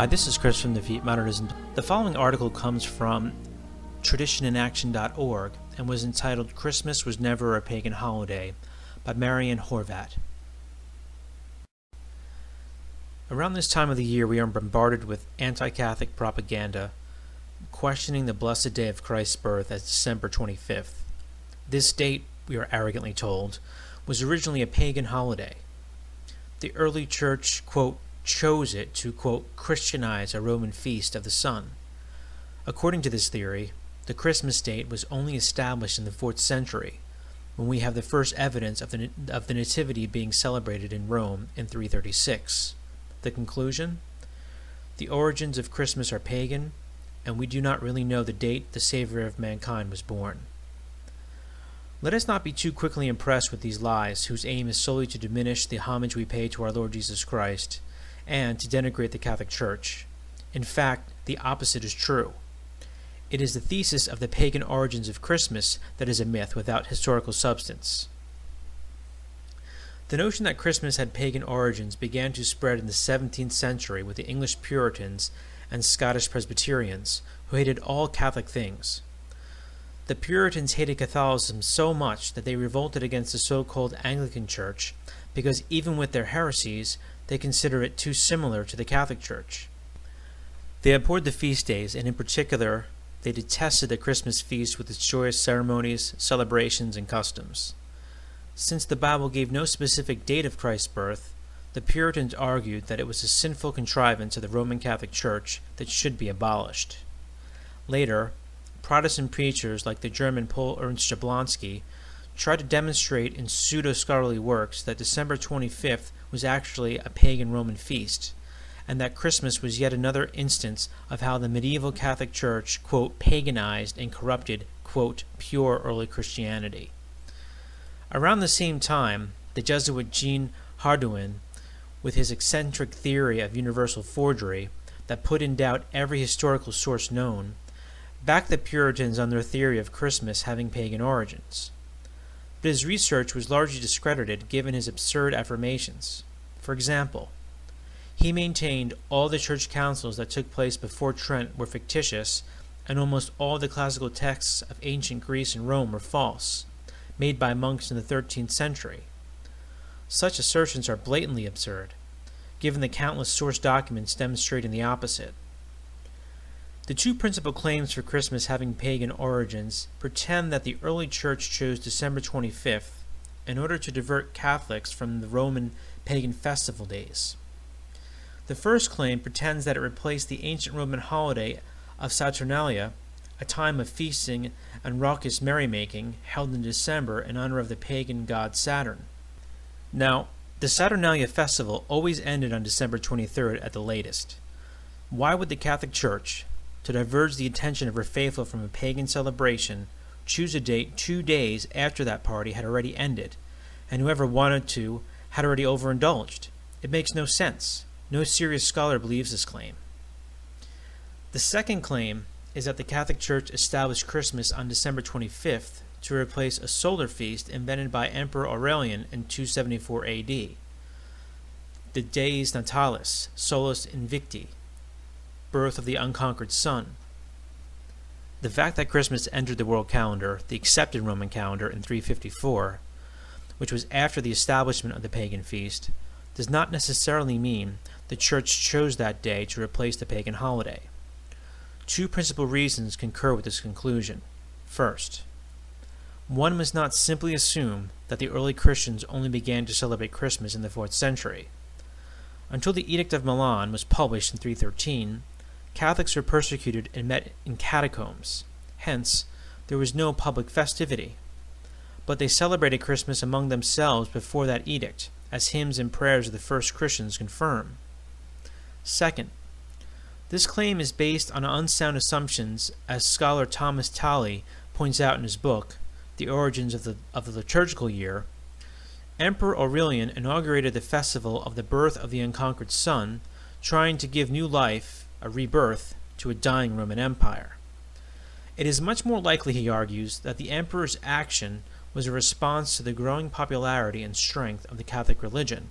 Hi, this is Chris from Defeat Modernism. The following article comes from traditioninaction.org and was entitled Christmas Was Never a Pagan Holiday by Marian Horvat. Around this time of the year, we are bombarded with anti Catholic propaganda questioning the blessed day of Christ's birth as December 25th. This date, we are arrogantly told, was originally a pagan holiday. The early church, quote, chose it to, quote, Christianize a Roman feast of the sun. According to this theory, the Christmas date was only established in the 4th century, when we have the first evidence of the, of the Nativity being celebrated in Rome in 336. The conclusion? The origins of Christmas are pagan, and we do not really know the date the Savior of mankind was born. Let us not be too quickly impressed with these lies, whose aim is solely to diminish the homage we pay to our Lord Jesus Christ and to denigrate the Catholic Church. In fact, the opposite is true. It is the thesis of the pagan origins of Christmas that is a myth without historical substance. The notion that Christmas had pagan origins began to spread in the 17th century with the English Puritans and Scottish Presbyterians, who hated all Catholic things. The Puritans hated Catholicism so much that they revolted against the so called Anglican Church because, even with their heresies, they consider it too similar to the Catholic Church. They abhorred the feast days, and in particular, they detested the Christmas feast with its joyous ceremonies, celebrations, and customs. Since the Bible gave no specific date of Christ's birth, the Puritans argued that it was a sinful contrivance of the Roman Catholic Church that should be abolished. Later, Protestant preachers like the German Paul Ernst Jablonski tried to demonstrate in pseudo scholarly works that December 25th was actually a pagan Roman feast, and that Christmas was yet another instance of how the medieval Catholic Church, quote, paganized and corrupted, quote, pure early Christianity. Around the same time, the Jesuit Jean Hardouin, with his eccentric theory of universal forgery that put in doubt every historical source known, backed the Puritans on their theory of Christmas having pagan origins but his research was largely discredited given his absurd affirmations. For example, he maintained all the church councils that took place before Trent were fictitious, and almost all the classical texts of ancient Greece and Rome were false, made by monks in the 13th century. Such assertions are blatantly absurd, given the countless source documents demonstrating the opposite. The two principal claims for Christmas having pagan origins pretend that the early church chose December 25th in order to divert Catholics from the Roman pagan festival days. The first claim pretends that it replaced the ancient Roman holiday of Saturnalia, a time of feasting and raucous merrymaking held in December in honor of the pagan god Saturn. Now, the Saturnalia festival always ended on December 23rd at the latest. Why would the Catholic Church, to diverge the attention of her faithful from a pagan celebration, choose a date two days after that party had already ended, and whoever wanted to had already overindulged. It makes no sense. No serious scholar believes this claim. The second claim is that the Catholic Church established Christmas on December 25th to replace a solar feast invented by Emperor Aurelian in 274 AD, the Dies Natalis, Solis Invicti, birth of the unconquered sun. The fact that Christmas entered the world calendar, the accepted Roman calendar, in 354, which was after the establishment of the pagan feast, does not necessarily mean the Church chose that day to replace the pagan holiday. Two principal reasons concur with this conclusion. First, one must not simply assume that the early Christians only began to celebrate Christmas in the 4th century. Until the Edict of Milan was published in 313, Catholics were persecuted and met in catacombs. Hence, there was no public festivity. But they celebrated Christmas among themselves before that edict, as hymns and prayers of the first Christians confirm. Second, this claim is based on unsound assumptions, as scholar Thomas Talley points out in his book, The Origins of the, of the Liturgical Year. Emperor Aurelian inaugurated the festival of the birth of the unconquered sun, trying to give new life a rebirth to a dying Roman Empire. It is much more likely, he argues, that the emperor's action was a response to the growing popularity and strength of the Catholic religion,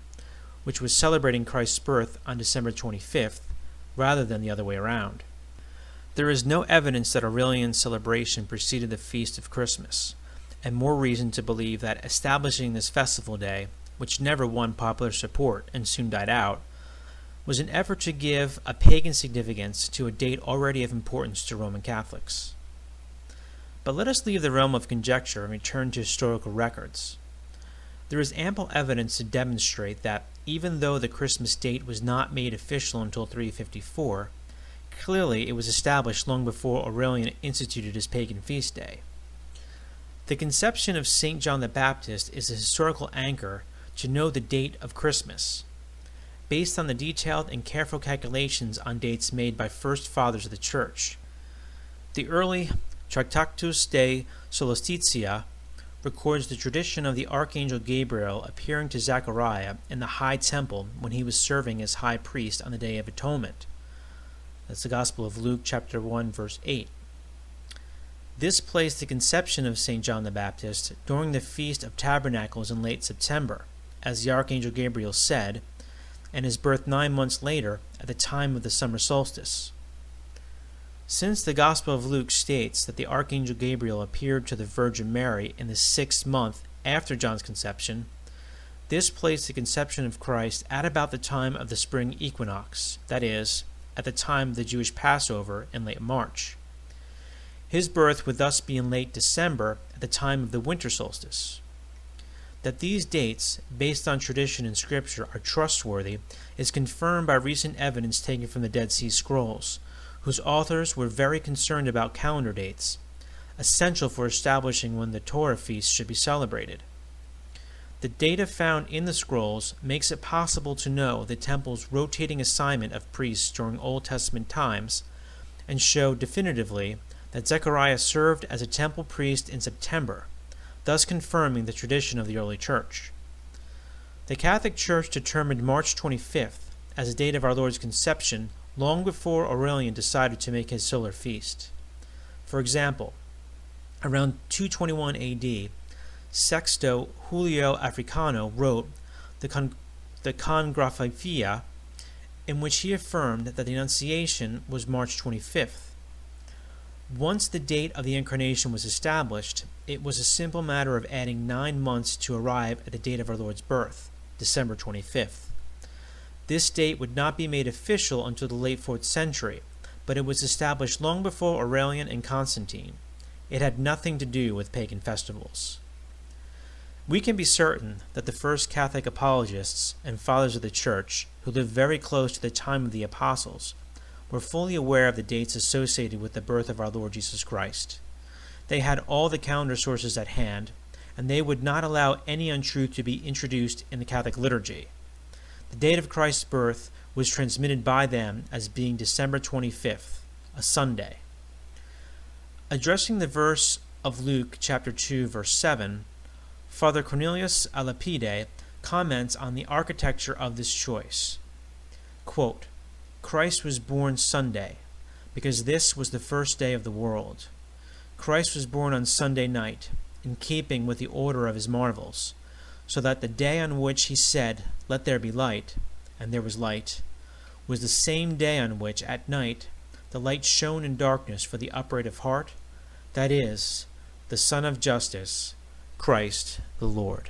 which was celebrating Christ's birth on December 25th, rather than the other way around. There is no evidence that Aurelian's celebration preceded the feast of Christmas, and more reason to believe that establishing this festival day, which never won popular support and soon died out, was an effort to give a pagan significance to a date already of importance to Roman Catholics. But let us leave the realm of conjecture and return to historical records. There is ample evidence to demonstrate that even though the Christmas date was not made official until 354, clearly it was established long before Aurelian instituted his pagan feast day. The conception of St. John the Baptist is a historical anchor to know the date of Christmas, based on the detailed and careful calculations on dates made by first fathers of the Church. The early Tractatus de Solstitiis records the tradition of the archangel Gabriel appearing to Zechariah in the high temple when he was serving as high priest on the day of atonement. That's the Gospel of Luke chapter 1 verse 8. This placed the conception of St. John the Baptist during the Feast of Tabernacles in late September, as the archangel Gabriel said, and his birth nine months later at the time of the summer solstice. Since the Gospel of Luke states that the Archangel Gabriel appeared to the Virgin Mary in the sixth month after John's conception, this placed the conception of Christ at about the time of the spring equinox, that is, at the time of the Jewish Passover in late March. His birth would thus be in late December at the time of the winter solstice. That these dates, based on tradition and scripture, are trustworthy is confirmed by recent evidence taken from the Dead Sea Scrolls whose authors were very concerned about calendar dates, essential for establishing when the Torah feast should be celebrated. The data found in the scrolls makes it possible to know the temple's rotating assignment of priests during Old Testament times and show definitively that Zechariah served as a temple priest in September, thus confirming the tradition of the early church. The Catholic Church determined March 25th as the date of our Lord's conception long before Aurelian decided to make his solar feast. For example, around 221 AD, Sexto Julio Africano wrote the, Con- the Congraphia, in which he affirmed that the Annunciation was March 25th. Once the date of the Incarnation was established, it was a simple matter of adding nine months to arrive at the date of our Lord's birth, December 25th. This date would not be made official until the late 4th century, but it was established long before Aurelian and Constantine. It had nothing to do with pagan festivals. We can be certain that the first Catholic apologists and fathers of the Church, who lived very close to the time of the apostles, were fully aware of the dates associated with the birth of our Lord Jesus Christ. They had all the calendar sources at hand, and they would not allow any untruth to be introduced in the Catholic liturgy. The date of Christ's birth was transmitted by them as being December 25th, a Sunday. Addressing the verse of Luke chapter 2 verse 7, Father Cornelius a Lapide comments on the architecture of this choice. Quote, Christ was born Sunday, because this was the first day of the world. Christ was born on Sunday night, in keeping with the order of his marvels so that the day on which he said, Let there be light, and there was light, was the same day on which, at night, the light shone in darkness for the upright of heart, that is, the Sun of Justice, Christ the Lord.